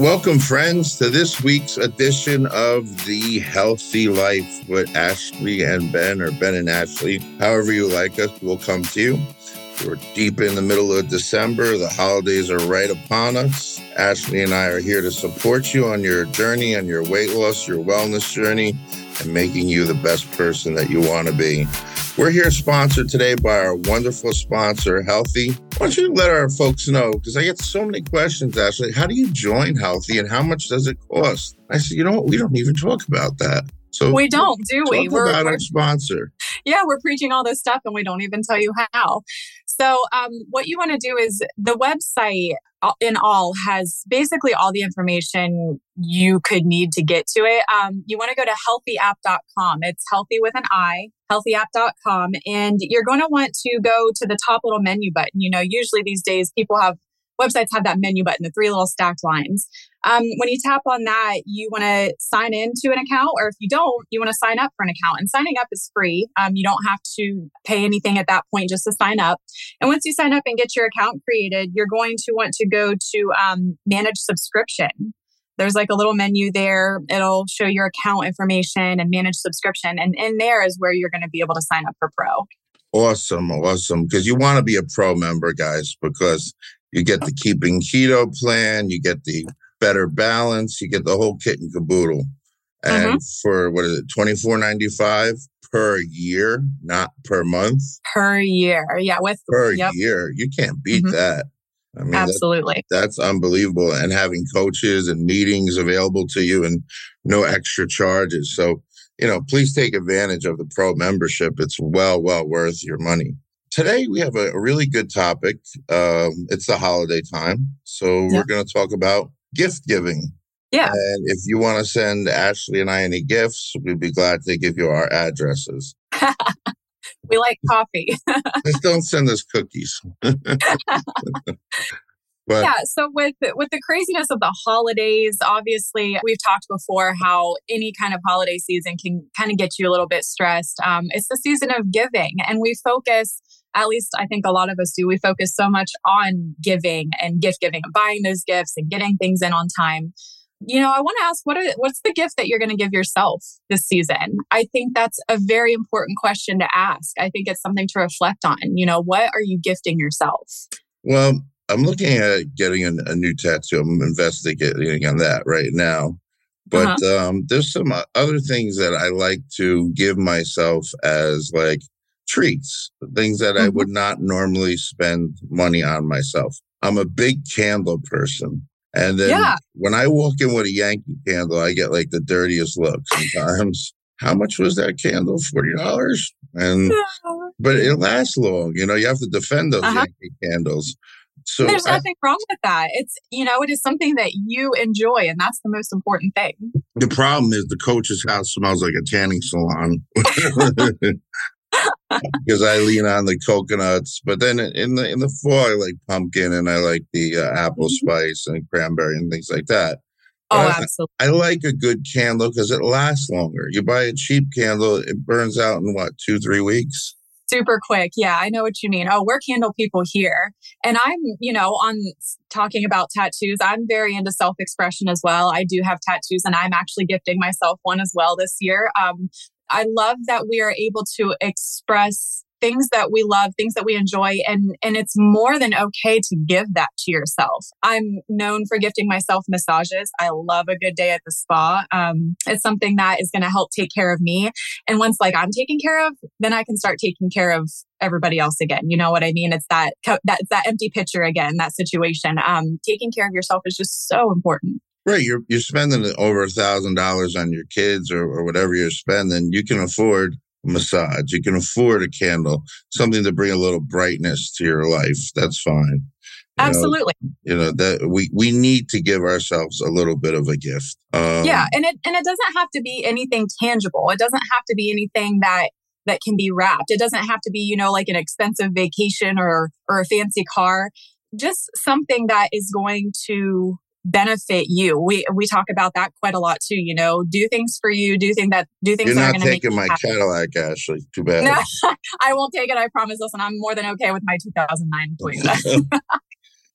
Welcome, friends, to this week's edition of The Healthi Life with Ashley and Ben, or Ben and Ashley, however you like us, We'll come to you. We're deep in the middle of December. The holidays are right upon us. Ashley and I are here to support you on your journey, on your weight loss, your wellness journey, and making you the best person that you want to be. We're here sponsored today by our wonderful sponsor, Healthi. Why don't you let our folks know? Because I get so many questions, Ashley. How do you join Healthi and how much does it cost? I said, you know what? We don't even talk about that. So we don't, do we? Talk we're about we're, our sponsor. Yeah, we're preaching all this stuff and we don't even tell you how. So, um, what you want to do is the website in all has basically all the information you could need to get to it. Um, you want to go to healthiapp.com. It's Healthi with an I, healthiapp.com. And you're going to want to go to the top little menu button. You know, usually these days people have websites have that menu button, the three little stacked lines. Um, when you tap on that, you want to sign into an account, or if you don't, you want to sign up for an account. And signing up is free. Um, you don't have to pay anything at that point just to sign up. And once you sign up and get your account created, you're going to want to go to um, manage subscription. There's like a little menu there. It'll show your account information and manage subscription. And in there is where you're going to be able to sign up for pro. Awesome. Awesome. Because you want to be a pro member, guys, because you get the keeping keto plan, you get the better balance. You get the whole kit and caboodle. And mm-hmm. for what is it, twenty four ninety five per year, not per month. Per year, yeah, with per yep. year, you can't beat mm-hmm. that. I mean, absolutely, that, that's unbelievable. And having coaches and meetings available to you, and no extra charges. So you know, please take advantage of the pro membership. It's well, well worth your money. Today we have a, really good topic. Um, it's the holiday time, so we're going to talk about gift giving. Yeah. And if you want to send Ashley and I any gifts, we'd be glad to give you our addresses. we like coffee. Just don't send us cookies. But, yeah, so with with the craziness of the holidays, obviously we've talked before how any kind of holiday season can kind of get you a little bit stressed. Um, it's the season of giving, and we focus at least I think a lot of us do, we focus so much on giving and gift giving and buying those gifts and getting things in on time. You know, I want to ask what are, what's the gift that you're going to give yourself this season? I think that's a very important question to ask. I think it's something to reflect on. You know, what are you gifting yourself? Well, I'm looking at getting a, a new tattoo. I'm investigating on that right now. But uh-huh. um, there's some other things that I like to give myself as like treats, things that mm-hmm. I would not normally spend money on myself. I'm a big candle person. And then yeah. when I walk in with a Yankee candle, I get like the dirtiest look sometimes. How much was that candle? Forty dollars. And but it lasts long. You know, you have to defend those uh-huh. Yankee candles. So there's nothing wrong with that. It's you know, it is something that you enjoy, and that's the most important thing. The problem is the coach's house smells like a tanning salon. because I lean on the coconuts. But then in the in the fall, I like pumpkin and I like the uh, apple mm-hmm. spice and cranberry and things like that. oh, absolutely. I, I like a good candle because it lasts longer. You buy a cheap candle, it burns out in what two three weeks. Super quick. Yeah, I know what you mean. Oh, we're candle people here. And I'm, you know, on talking about tattoos, I'm very into self expression as well. I do have tattoos and I'm actually gifting myself one as well this year. Um, I love that we are able to express things that we love, things that we enjoy, and and it's more than okay to give that to yourself. I'm known for gifting myself massages. I love a good day at the spa. Um, it's something that is going to help take care of me, and once like I'm taken care of, then I can start taking care of everybody else again. You know what I mean? It's that that that empty pitcher again. That situation. Um, taking care of yourself is just so important. Right, you're you're spending over a thousand dollars on your kids or, or whatever you're spending. You can afford a massage. You can afford a candle, something to bring a little brightness to your life. That's fine. You Absolutely. Know, you know that we we need to give ourselves a little bit of a gift. Um, yeah, and it and it doesn't have to be anything tangible. It doesn't have to be anything that that can be wrapped. It doesn't have to be you know like an expensive vacation or or a fancy car. Just something that is going to benefit you. We we talk about that quite a lot too. You know, do things for you. Do things that do things. You're that not are taking my happy. Cadillac, Ashley. Too bad. No, I won't take it. I promise. Listen, I'm more than okay with my 2009 Toyota.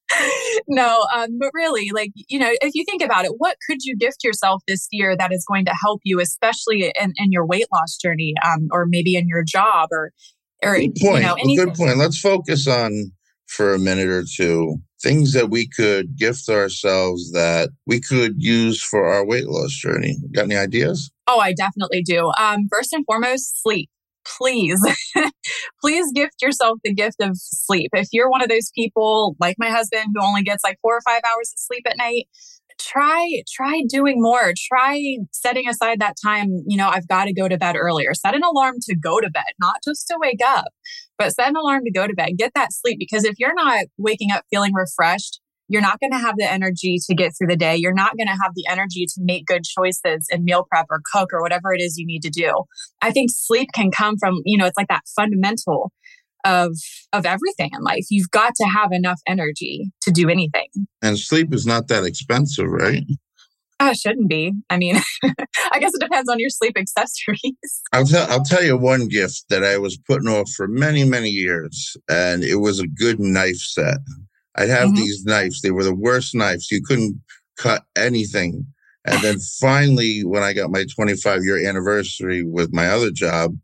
no, um, but really, like, you know, if you think about it, what could you gift yourself this year that is going to help you, especially in, in your weight loss journey, um, or maybe in your job or, or, good point. you know. Good point. Let's focus on for a minute or two things that we could gift ourselves that we could use for our weight loss journey. Got any ideas? Oh, I definitely do. Um, first and foremost, sleep please, please gift yourself the gift of sleep. If you're one of those people like my husband who only gets like four or five hours of sleep at night, try try doing more try setting aside that time you know i've got to go to bed earlier set an alarm to go to bed not just to wake up but set an alarm to go to bed get that sleep because if you're not waking up feeling refreshed you're not going to have the energy to get through the day. You're not going to have the energy to make good choices and meal prep or cook or whatever it is you need to do. I think sleep can come from, you know, it's like that fundamental of of everything in life. You've got to have enough energy to do anything. And sleep is not that expensive, right? Oh, it shouldn't be. I mean, I guess it depends on your sleep accessories. I'll tell I'll tell you one gift that I was putting off for many, many years, and it was a good knife set. I'd have mm-hmm. these knives. They were the worst knives. You couldn't cut anything. And then finally, when I got my 25 year anniversary with my other job,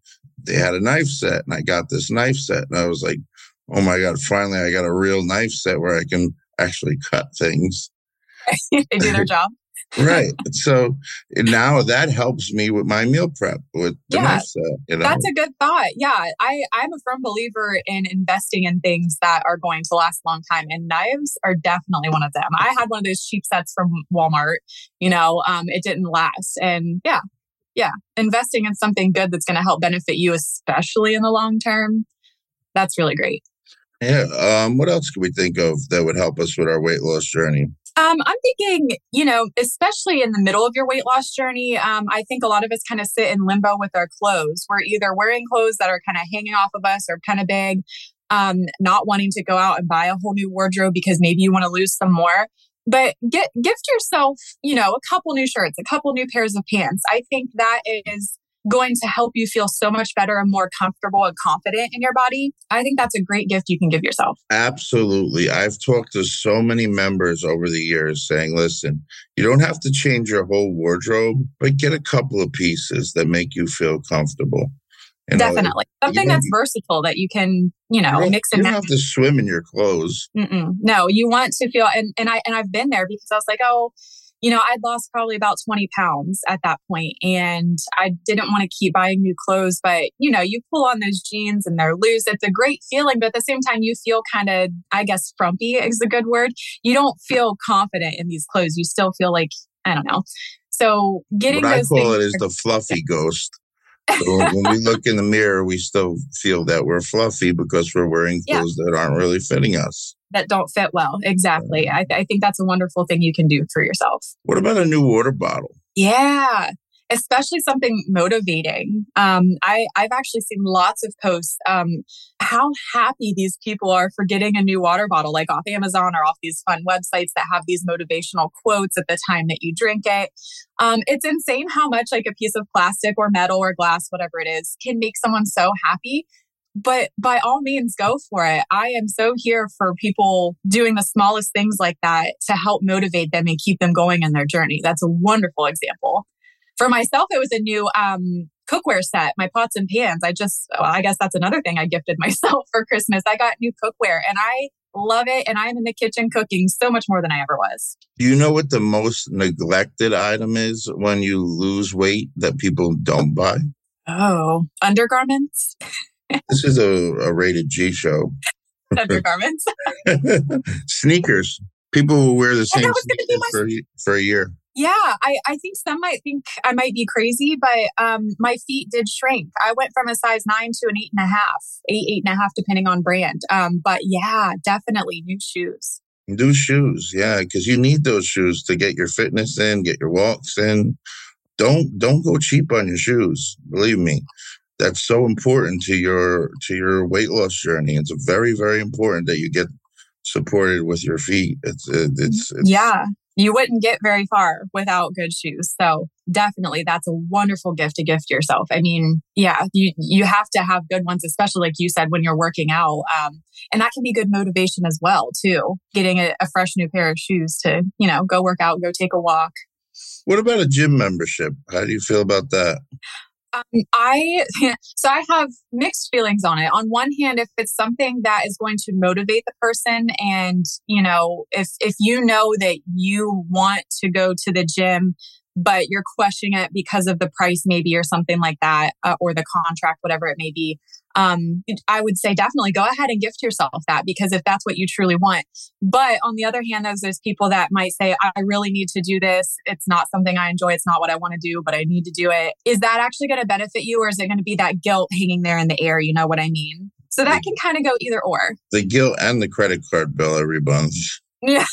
they had a knife set and I got this knife set. And I was like, oh my God, finally I got a real knife set where I can actually cut things. they do their job right. So now that helps me with my meal prep with the yeah, you know? That's a good thought. Yeah. I, I'm a firm believer in investing in things that are going to last a long time. And knives are definitely one of them. I had one of those cheap sets from Walmart, you know, um, it didn't last. And yeah, yeah. Investing in something good that's going to help benefit you, especially in the long term. That's really great. Yeah. Um, what else can we think of that would help us with our weight loss journey? Um, I'm thinking, you know, especially in the middle of your weight loss journey, um, I think a lot of us kind of sit in limbo with our clothes. We're either wearing clothes that are kind of hanging off of us or kind of big, um, not wanting to go out and buy a whole new wardrobe because maybe you want to lose some more. But get gift yourself, you know, a couple new shirts, a couple new pairs of pants. I think that is going to help you feel so much better and more comfortable and confident in your body. I think that's a great gift you can give yourself. Absolutely. I've talked to so many members over the years saying, listen, you don't have to change your whole wardrobe, but get a couple of pieces that make you feel comfortable. Know, Definitely. Something that's versatile that you can, you know, you mix and match. You don't have to swim in your clothes. Mm-mm. No, you want to feel, and, and I, and I've been there because I was like, oh, you know, I'd lost probably about 20 pounds at that point and I didn't want to keep buying new clothes. But, you know, you pull on those jeans and they're loose. It's a great feeling. But at the same time, you feel kind of, I guess, frumpy is a good word. You don't feel confident in these clothes. You still feel like, I don't know. So getting what those I call it is the fluffy ghost. So when we look in the mirror, we still feel that we're fluffy because we're wearing clothes yeah. that aren't really fitting us that don't fit well. Exactly. I, th- I think that's a wonderful thing you can do for yourself. What about a new water bottle? Yeah especially something motivating. Um, I, I've actually seen lots of posts um, how happy these people are for getting a new water bottle, like off Amazon or off these fun websites that have these motivational quotes at the time that you drink it. Um, it's insane how much like a piece of plastic or metal or glass, whatever it is, can make someone so happy but by all means go for it i am so here for people doing the smallest things like that to help motivate them and keep them going in their journey that's a wonderful example for myself it was a new um, cookware set my pots and pans i just well, i guess that's another thing i gifted myself for christmas i got new cookware and i love it and i'm in the kitchen cooking so much more than i ever was do you know what the most neglected item is when you lose weight that people don't buy oh undergarments this is a, a rated G show. Undergarments. sneakers. People will wear the same sneakers for, for a year. Yeah, I, I think some might think I might be crazy, but um, my feet did shrink. I went from a size nine to an eight and a half, eight, eight and a half, depending on brand. Um, but yeah, definitely new shoes. New shoes, yeah, because you need those shoes to get your fitness in, get your walks in. Don't don't go cheap on your shoes. Believe me, that's so important to your to your weight loss journey. It's very very important that you get supported with your feet. It's it's, it's yeah. You wouldn't get very far without good shoes. So definitely that's a wonderful gift to gift yourself. I mean, yeah, you you have to have good ones, especially like you said when you're working out, um, and that can be good motivation as well too. Getting a, a fresh new pair of shoes to you know go work out, go take a walk. What about a gym membership? How do you feel about that? Um, I so I have mixed feelings on it. On one hand, if it's something that is going to motivate the person, and you know, if if you know that you want to go to the gym but you're questioning it because of the price, maybe, or something like that, uh, or the contract, whatever it may be, um, I would say definitely go ahead and gift yourself that because if that's what you truly want. But on the other hand, there's those people that might say, I really need to do this. It's not something I enjoy. It's not what I want to do, but I need to do it. Is that actually going to benefit you or is it going to be that guilt hanging there in the air? You know what I mean? So that can kind of go either or. The guilt and the credit card bill every month. Yeah.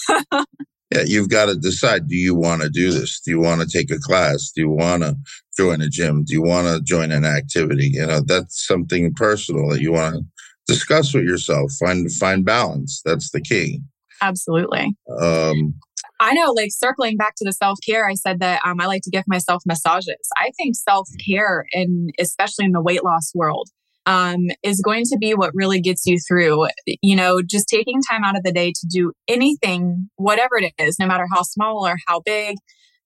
Yeah, you've got to decide do you want to do this? Do you want to take a class? Do you want to join a gym? Do you want to join an activity? You know, that's something personal that you want to discuss with yourself. Find find balance. That's the key. Absolutely. Um, I know, like circling back to the self care, I said that um, I like to give myself massages. I think self care, and especially in the weight loss world, um, is going to be what really gets you through. You know, just taking time out of the day to do anything, whatever it is, no matter how small or how big,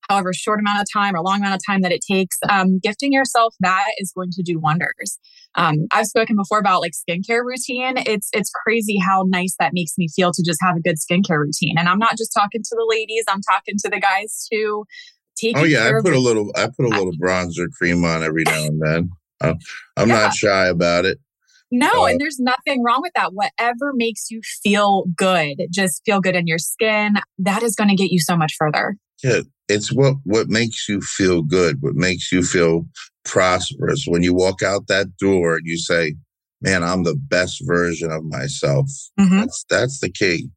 however short amount of time or long amount of time that it takes, um, gifting yourself that is going to do wonders. Um, I've spoken before about like skincare routine. It's it's crazy how nice that makes me feel to just have a good skincare routine. And I'm not just talking to the ladies; I'm talking to the guys too. oh yeah, I put a little I put a little bronzer cream on every now and then. I'm, I'm yeah. not shy about it. No, uh, and there's nothing wrong with that. Whatever makes you feel good, just feel good in your skin, that is going to get you so much further. Yeah, it's what what makes you feel good, what makes you feel prosperous. When you walk out that door and you say, "Man, I'm the best version of myself." Mm-hmm. That's that's the key.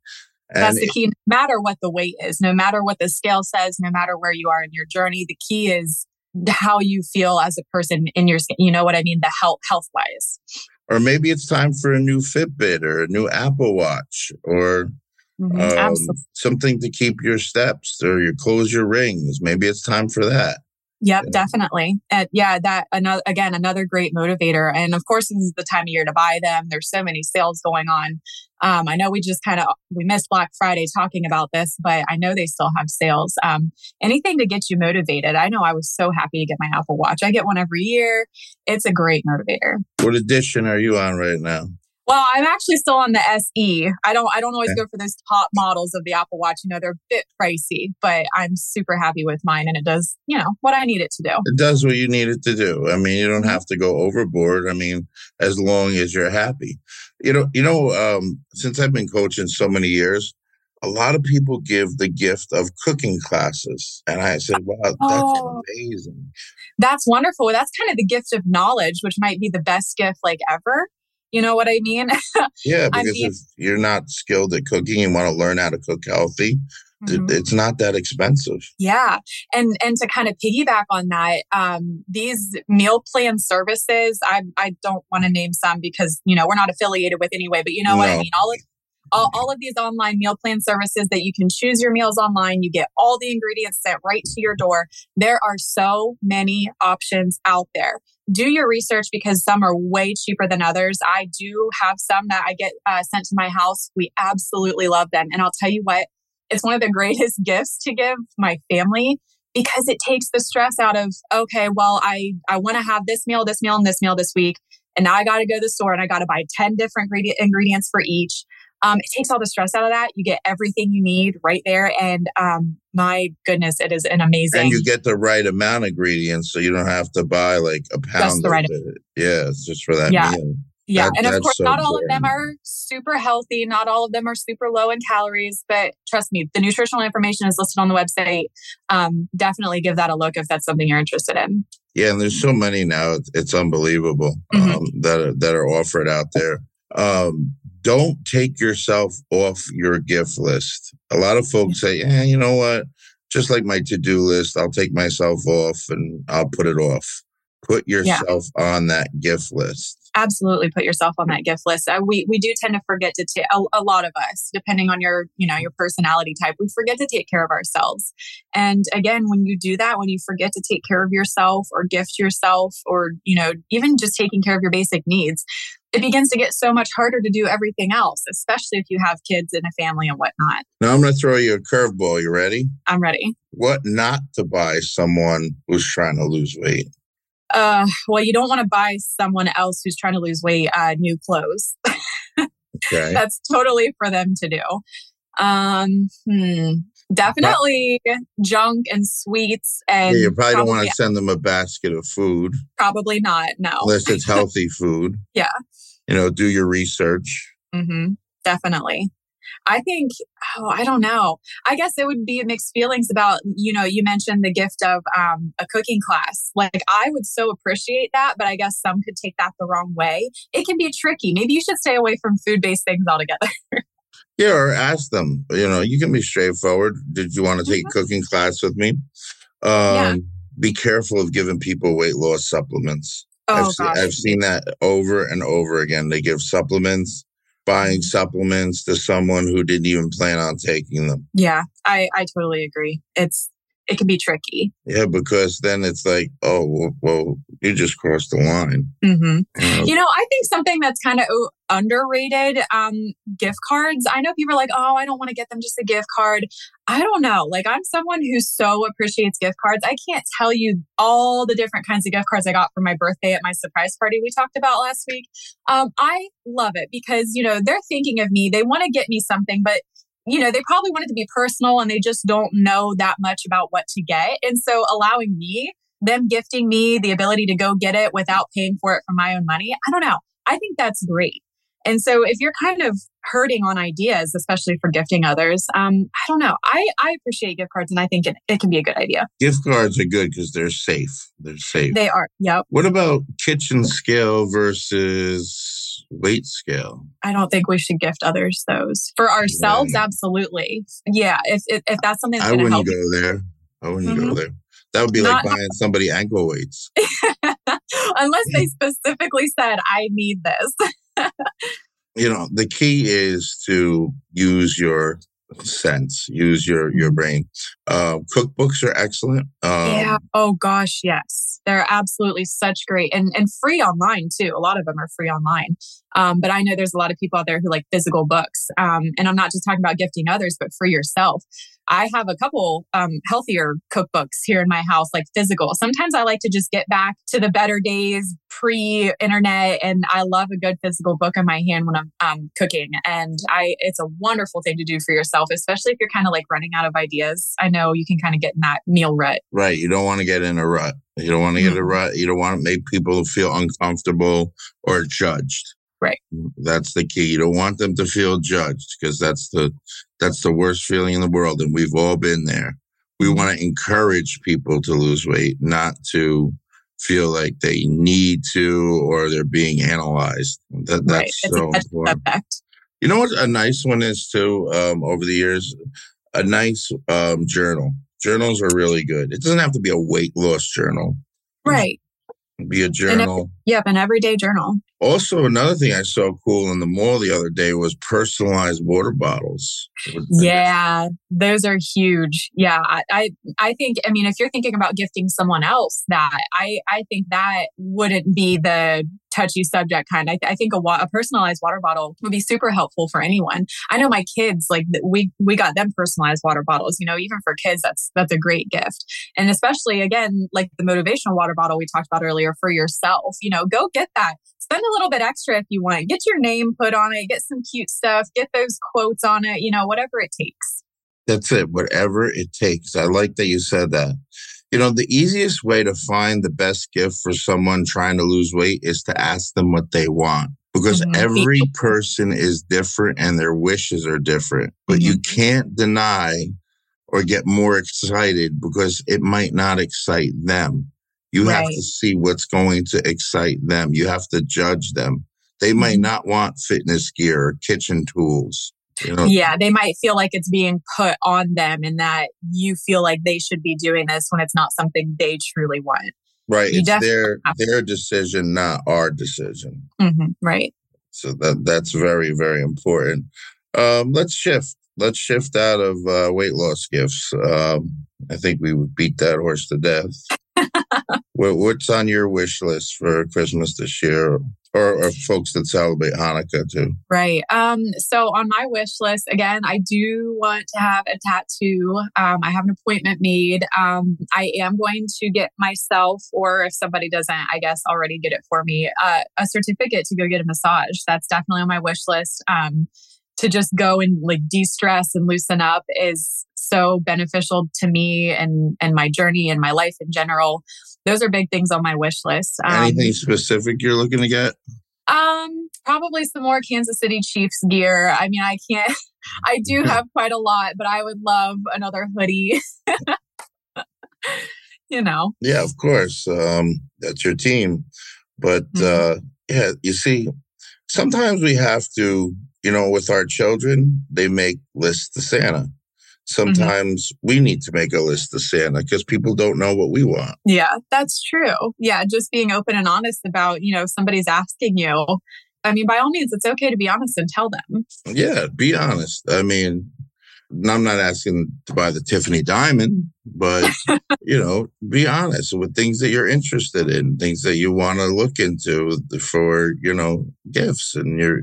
And that's the key. No matter what the weight is, no matter what the scale says, no matter where you are in your journey, the key is how you feel as a person in your skin. You know what I mean? The health health wise. Or maybe it's time for a new Fitbit or a new Apple Watch or mm-hmm, um, something to keep your steps or your close your rings. Maybe it's time for that. Yep, definitely. And yeah, that another again another great motivator. And of course, this is the time of year to buy them. There's so many sales going on. Um, I know we just kind of we missed Black Friday talking about this, but I know they still have sales. Um, anything to get you motivated. I know I was so happy to get my Apple Watch. I get one every year. It's a great motivator. What edition are you on right now? Well, I'm actually still on the SE. I don't I don't always okay. go for those top models of the Apple Watch. You know, they're a bit pricey, but I'm super happy with mine and it does, you know, what I need it to do. It does what you need it to do. I mean, you don't have to go overboard. I mean, as long as you're happy. You know, you know, um, since I've been coaching so many years, a lot of people give the gift of cooking classes. And I said, wow, that's oh, amazing. That's wonderful. That's kind of the gift of knowledge, which might be the best gift like ever. You know what I mean? yeah, because I mean, if you're not skilled at cooking and want to learn how to cook healthy, mm-hmm. it's not that expensive. Yeah, and and to kind of piggyback on that, um, these meal plan services, I I don't want to name some because you know we're not affiliated with anyway, but you know no. what I mean. All of all, all of these online meal plan services that you can choose your meals online. You get all the ingredients sent right to your door. There are so many options out there. Do your research because some are way cheaper than others. I do have some that I get uh, sent to my house. We absolutely love them. And I'll tell you what, it's one of the greatest gifts to give my family because it takes the stress out of okay well i i want to have this meal this meal and this meal this week and now i got to go to the store and i got to buy 10 different ingredients for each um, it takes all the stress out of that. You get everything you need right there. And um, my goodness, it is an amazing. And you get the right amount of ingredients, so you don't have to buy like a pound. the right. It. Yeah, it's just for that yeah. meal. Yeah, that, and of course, so not all of them are super healthy. Not all of them are super low in calories, but trust me, the nutritional information is listed on the website. Um, definitely give that a look if that's something you're interested in. Yeah, and there's so many now; it's, it's unbelievable mm-hmm. um, that are, that are offered out there. Um, don't take yourself off your gift list. A lot of folks say, yeah, you know what? Just like my to do list, I'll take myself off and I'll put it off. put yourself yeah. on that gift list absolutely put yourself on that gift list. Uh, we we do tend to forget to take a, a, lot of us, depending on your you know your personality type, we forget to take care of ourselves. And again, when you do that, when you forget to take care of yourself or gift yourself, or you know even just taking care of your basic needs, it begins to get so much harder to do everything else, especially if you have kids and a family and whatnot. Now I'm going to throw you a curveball. You ready? I'm ready. What not to buy someone who's trying to lose weight? Uh, well, you don't want to buy someone else who's trying to lose weight uh, new clothes. okay. That's totally for them to do. Um, hmm, definitely but, junk and sweets and yeah, you probably, probably don't want to send them a basket of food. Probably not. No, unless it's healthy food. yeah. You know, do your research. Mm-hmm. Definitely. I think, oh, I don't know. I guess it would be mixed feelings about, you know, you mentioned the gift of um, a cooking class. Like, I would so appreciate that, but I guess some could take that the wrong way. It can be tricky. Maybe you should stay away from food based things altogether. yeah, or ask them. You know, you can be straightforward. Did you want to take mm-hmm. cooking class with me? Um, yeah. Be careful of giving people weight loss supplements. Oh, I've, gosh. I've seen that over and over again. They give supplements buying mm. supplements to someone who didn't even plan on taking them. Yeah, I, I totally agree. It's it can be tricky. Yeah, because then it's like, oh, well, well you just crossed the line. Mm-hmm. You, know? you, know? I think something that's kind of underrated um, gift cards. I know people are like, oh, I don't want to get them just a gift card. I don't know. Like, I'm someone who so appreciates gift cards. I can't tell you all the different kinds of gift cards I got for my birthday at my surprise party we talked about last week. Um, I love it because, you know, they're thinking of me. They want to get me something, but you know, they probably want it to be personal and they just don't know that much about what to get. And so allowing me, them gifting me the ability to go get it without paying for it from my own money, I don't know. I think that's great. And so if you're kind of hurting on ideas, especially for gifting others, um, I don't know. I, I appreciate gift cards and I think it, it can be a good idea. Gift cards are good because they're safe. They're safe. They are. Yep. What about kitchen scale versus weight scale. I don't think we should gift others those for ourselves. Absolutely, yeah. If, if, if that's something that's I wouldn't help. go there. I wouldn't mm-hmm. go there. That would be Not, like buying somebody ankle weights. Unless they specifically said, "I need this." you know, the key is to use your sense use your your mm-hmm. brain. Uh, cookbooks are excellent um, yeah. Oh gosh yes. They're absolutely such great and and free online too. A lot of them are free online. Um, but i know there's a lot of people out there who like physical books um, and i'm not just talking about gifting others but for yourself. I have a couple um, healthier cookbooks here in my house, like physical. Sometimes I like to just get back to the better days pre internet, and I love a good physical book in my hand when I'm um, cooking. And I, it's a wonderful thing to do for yourself, especially if you're kind of like running out of ideas. I know you can kind of get in that meal rut. Right. You don't want to get in a rut. You don't want to mm-hmm. get a rut. You don't want to make people feel uncomfortable or judged. Right. That's the key. You don't want them to feel judged because that's the that's the worst feeling in the world and we've all been there. We mm-hmm. want to encourage people to lose weight, not to feel like they need to or they're being analyzed. That that's right. so important. You know what a nice one is too, um, over the years? A nice um, journal. Journals are really good. It doesn't have to be a weight loss journal. Right. Be a journal. An, yep, an everyday journal. Also, another thing I saw cool in the mall the other day was personalized water bottles. Yeah, those are huge. Yeah, I, I think. I mean, if you're thinking about gifting someone else that, I, I think that wouldn't be the touchy subject kind. I, I think a, wa- a personalized water bottle would be super helpful for anyone. I know my kids like we we got them personalized water bottles. You know, even for kids, that's that's a great gift. And especially again, like the motivational water bottle we talked about earlier for yourself. You know, go get that. Spend a little bit extra if you want. Get your name put on it. Get some cute stuff. Get those quotes on it. You know, whatever it takes. That's it. Whatever it takes. I like that you said that. You know, the easiest way to find the best gift for someone trying to lose weight is to ask them what they want because mm-hmm. every person is different and their wishes are different. But mm-hmm. you can't deny or get more excited because it might not excite them. You right. have to see what's going to excite them. You have to judge them. They might mm-hmm. not want fitness gear or kitchen tools. You know? Yeah, they might feel like it's being put on them and that you feel like they should be doing this when it's not something they truly want. Right. it's their their decision, not our decision. Mm-hmm. Right. So that that's very, very important. Um, let's shift. Let's shift out of uh, weight loss gifts. Um, I think we would beat that horse to death. what, what's on your wish list for Christmas this year? Or, or, folks that celebrate Hanukkah too. Right. Um, so on my wish list, again, I do want to have a tattoo. Um, I have an appointment made. Um, I am going to get myself, or if somebody doesn't, I guess already get it for me, uh, a certificate to go get a massage. That's definitely on my wish list. Um, to just go and like de-stress and loosen up is so beneficial to me and and my journey and my life in general. Those are big things on my wish list. Um, anything specific you're looking to get? Um probably some more kansas city chiefs gear. I mean i can't i do have quite a lot but i would love another hoodie. You know? Yeah of course um that's your team. But mm-hmm. uh yeah you see sometimes we have to you know, with our children, they make lists to Santa. Mm-hmm. Sometimes mm-hmm. we need to make a list to Santa because people don't know what we want. Yeah, that's true. Yeah, just being open and honest about, you know, if somebody's asking you. I mean, by all means, it's okay to be honest and tell them. Yeah, be honest. I mean, I'm not asking to buy the Tiffany diamond, but you know, be honest with things that you're interested in, things that you want to look into for, you know, gifts and your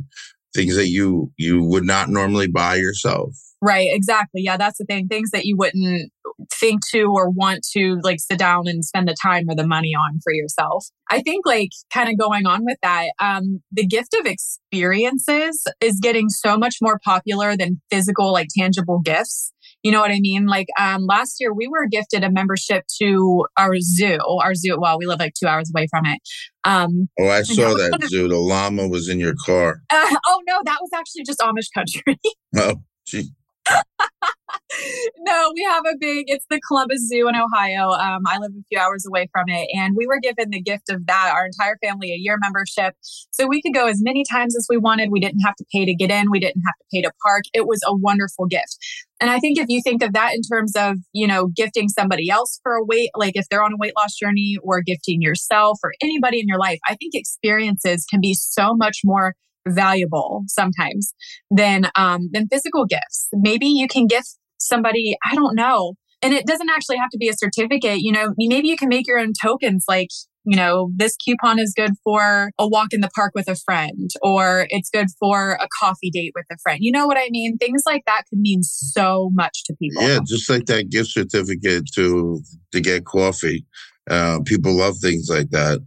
things that you you would not normally buy yourself right exactly yeah that's the thing things that you wouldn't think to or want to like sit down and spend the time or the money on for yourself i think like kind of going on with that um the gift of experiences is getting so much more popular than physical like tangible gifts you know what I mean? Like um, last year, we were gifted a membership to our zoo. Our zoo, well, we live like two hours away from it. Um, oh, I saw that zoo. The llama was in your car. Uh, oh no, that was actually just Amish country. oh, gee. no, we have a big, it's the Columbus Zoo in Ohio. Um, I live a few hours away from it. And we were given the gift of that, our entire family, a year membership. So we could go as many times as we wanted. We didn't have to pay to get in, we didn't have to pay to park. It was a wonderful gift. And I think if you think of that in terms of, you know, gifting somebody else for a weight, like if they're on a weight loss journey or gifting yourself or anybody in your life, I think experiences can be so much more valuable sometimes than um, than physical gifts. Maybe you can gift somebody, I don't know, and it doesn't actually have to be a certificate. You know, maybe you can make your own tokens like you know, this coupon is good for a walk in the park with a friend, or it's good for a coffee date with a friend. You know what I mean? Things like that could mean so much to people. Yeah, just like that gift certificate to to get coffee. Uh, people love things like that.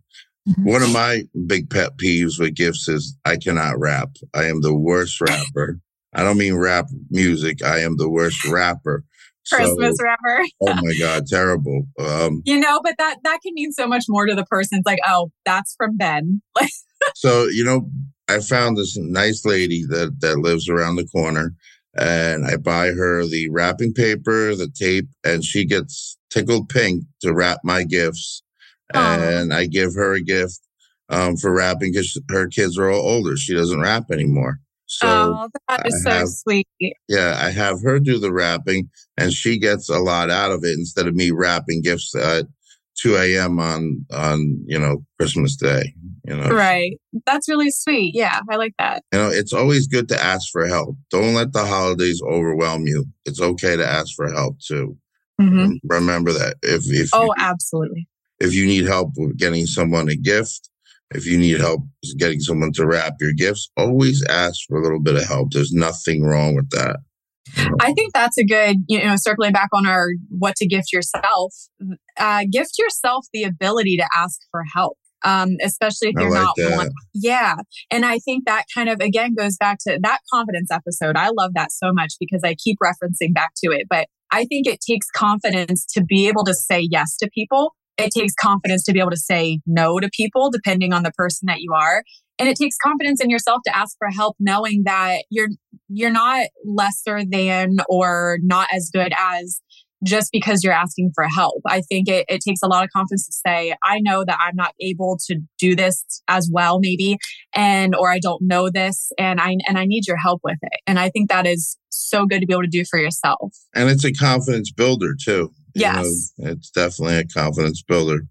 Mm-hmm. One of my big pet peeves with gifts is I cannot wrap. I am the worst wrapper. I don't mean rap music. I am the worst wrapper. Christmas so, wrapper. oh my God, terrible. Um, you know, but that that can mean so much more to the person. It's like, oh, that's from Ben. so you know, I found this nice lady that that lives around the corner, and I buy her the wrapping paper, the tape, and she gets tickled pink to wrap my gifts and I give her a gift um, for wrapping because her kids are all older. She doesn't wrap anymore. So oh, that is I so sweet. Yeah, I have her do the wrapping, and she gets a lot out of it instead of me wrapping gifts at 2 a.m. on on you know Christmas Day. You know, right? That's really sweet. Yeah, I like that. You know, it's always good to ask for help. Don't let the holidays overwhelm you. It's okay to ask for help too. Mm-hmm. Remember that. If if oh, you, absolutely if you need help with getting someone a gift, if you need help getting someone to wrap your gifts, always ask for a little bit of help. There's nothing wrong with that. I think that's a good, you know, circling back on our what to gift yourself, uh, gift yourself the ability to ask for help. Um, especially if you're like not that. one. Yeah. And I think that kind of again goes back to that confidence episode. I love that so much because I keep referencing back to it. But I think it takes confidence to be able to say yes to people it takes confidence to be able to say no to people, depending on the person that you are. And it takes confidence in yourself to ask for help, knowing that you're you're not lesser than or not as good as just because you're asking for help. I think it, it takes a lot of confidence to say, I know that I'm not able to do this as well, maybe, and or I don't know this and I and I need your help with it. And I think that is so good to be able to do for yourself. And it's a confidence builder too. Yes. You know, it's definitely a confidence builder.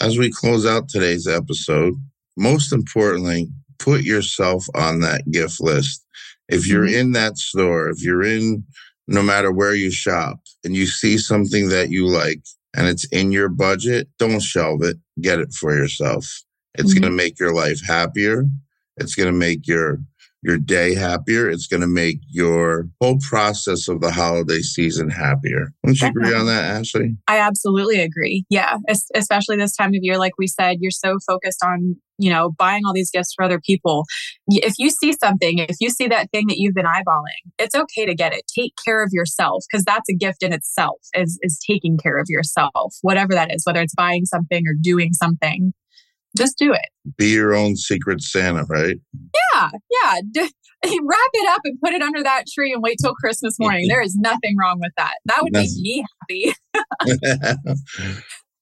as we close out today's episode, most importantly, put yourself on that gift list. If you're mm-hmm. in that store, if you're in no matter where you shop and you see something that you like and it's in your budget, don't shelve it. Get it for yourself. It's mm-hmm. going to make your life happier. It's going to make your your day happier. It's going to make your whole process of the holiday season happier. Don't you agree on that, Ashley? I absolutely agree. Yeah, es- especially this time of year, like we said, you're so focused on you know buying all these gifts for other people. If you see something, if you see that thing that you've been eyeballing, it's okay to get it. Take care of yourself because that's a gift in itself. Is is taking care of yourself, whatever that is, whether it's buying something or doing something just do it. Be your own secret Santa, right? Yeah, yeah. D- wrap it up and put it under that tree and wait till Christmas morning. there is nothing wrong with that. That would make me happy.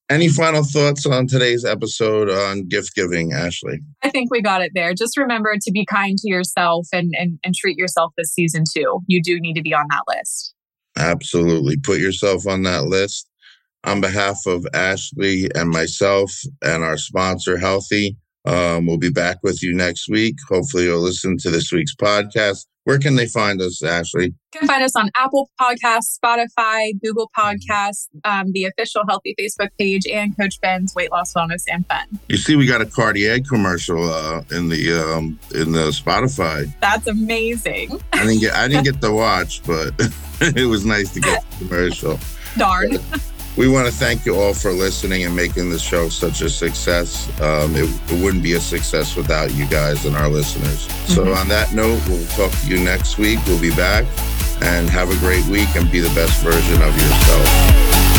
Any final thoughts on today's episode on gift giving, Ashley? I think we got it there. Just remember to be kind to yourself and, and, and treat yourself this season too. You do need to be on that list. Absolutely. Put yourself on that list. On behalf of Ashley and myself and our sponsor, Healthi, um, we'll be back with you next week. Hopefully, you'll listen to this week's podcast. Where can they find us, Ashley? You can find us on Apple Podcasts, Spotify, Google Podcasts, um, the official Healthi Facebook page, and Coach Ben's Weight Loss Wellness and Fun. You see, we got a Cartier commercial uh, in the um, in the Spotify. That's amazing. I didn't get I didn't get to watch, but it was nice to get the commercial. Darn. We want to thank you all for listening and making the show such a success. Um, it, it, wouldn't be a success without you guys and our listeners. Mm-hmm. So, on that note, we'll talk to you next week. We'll be back and have a great week and be the best version of yourself.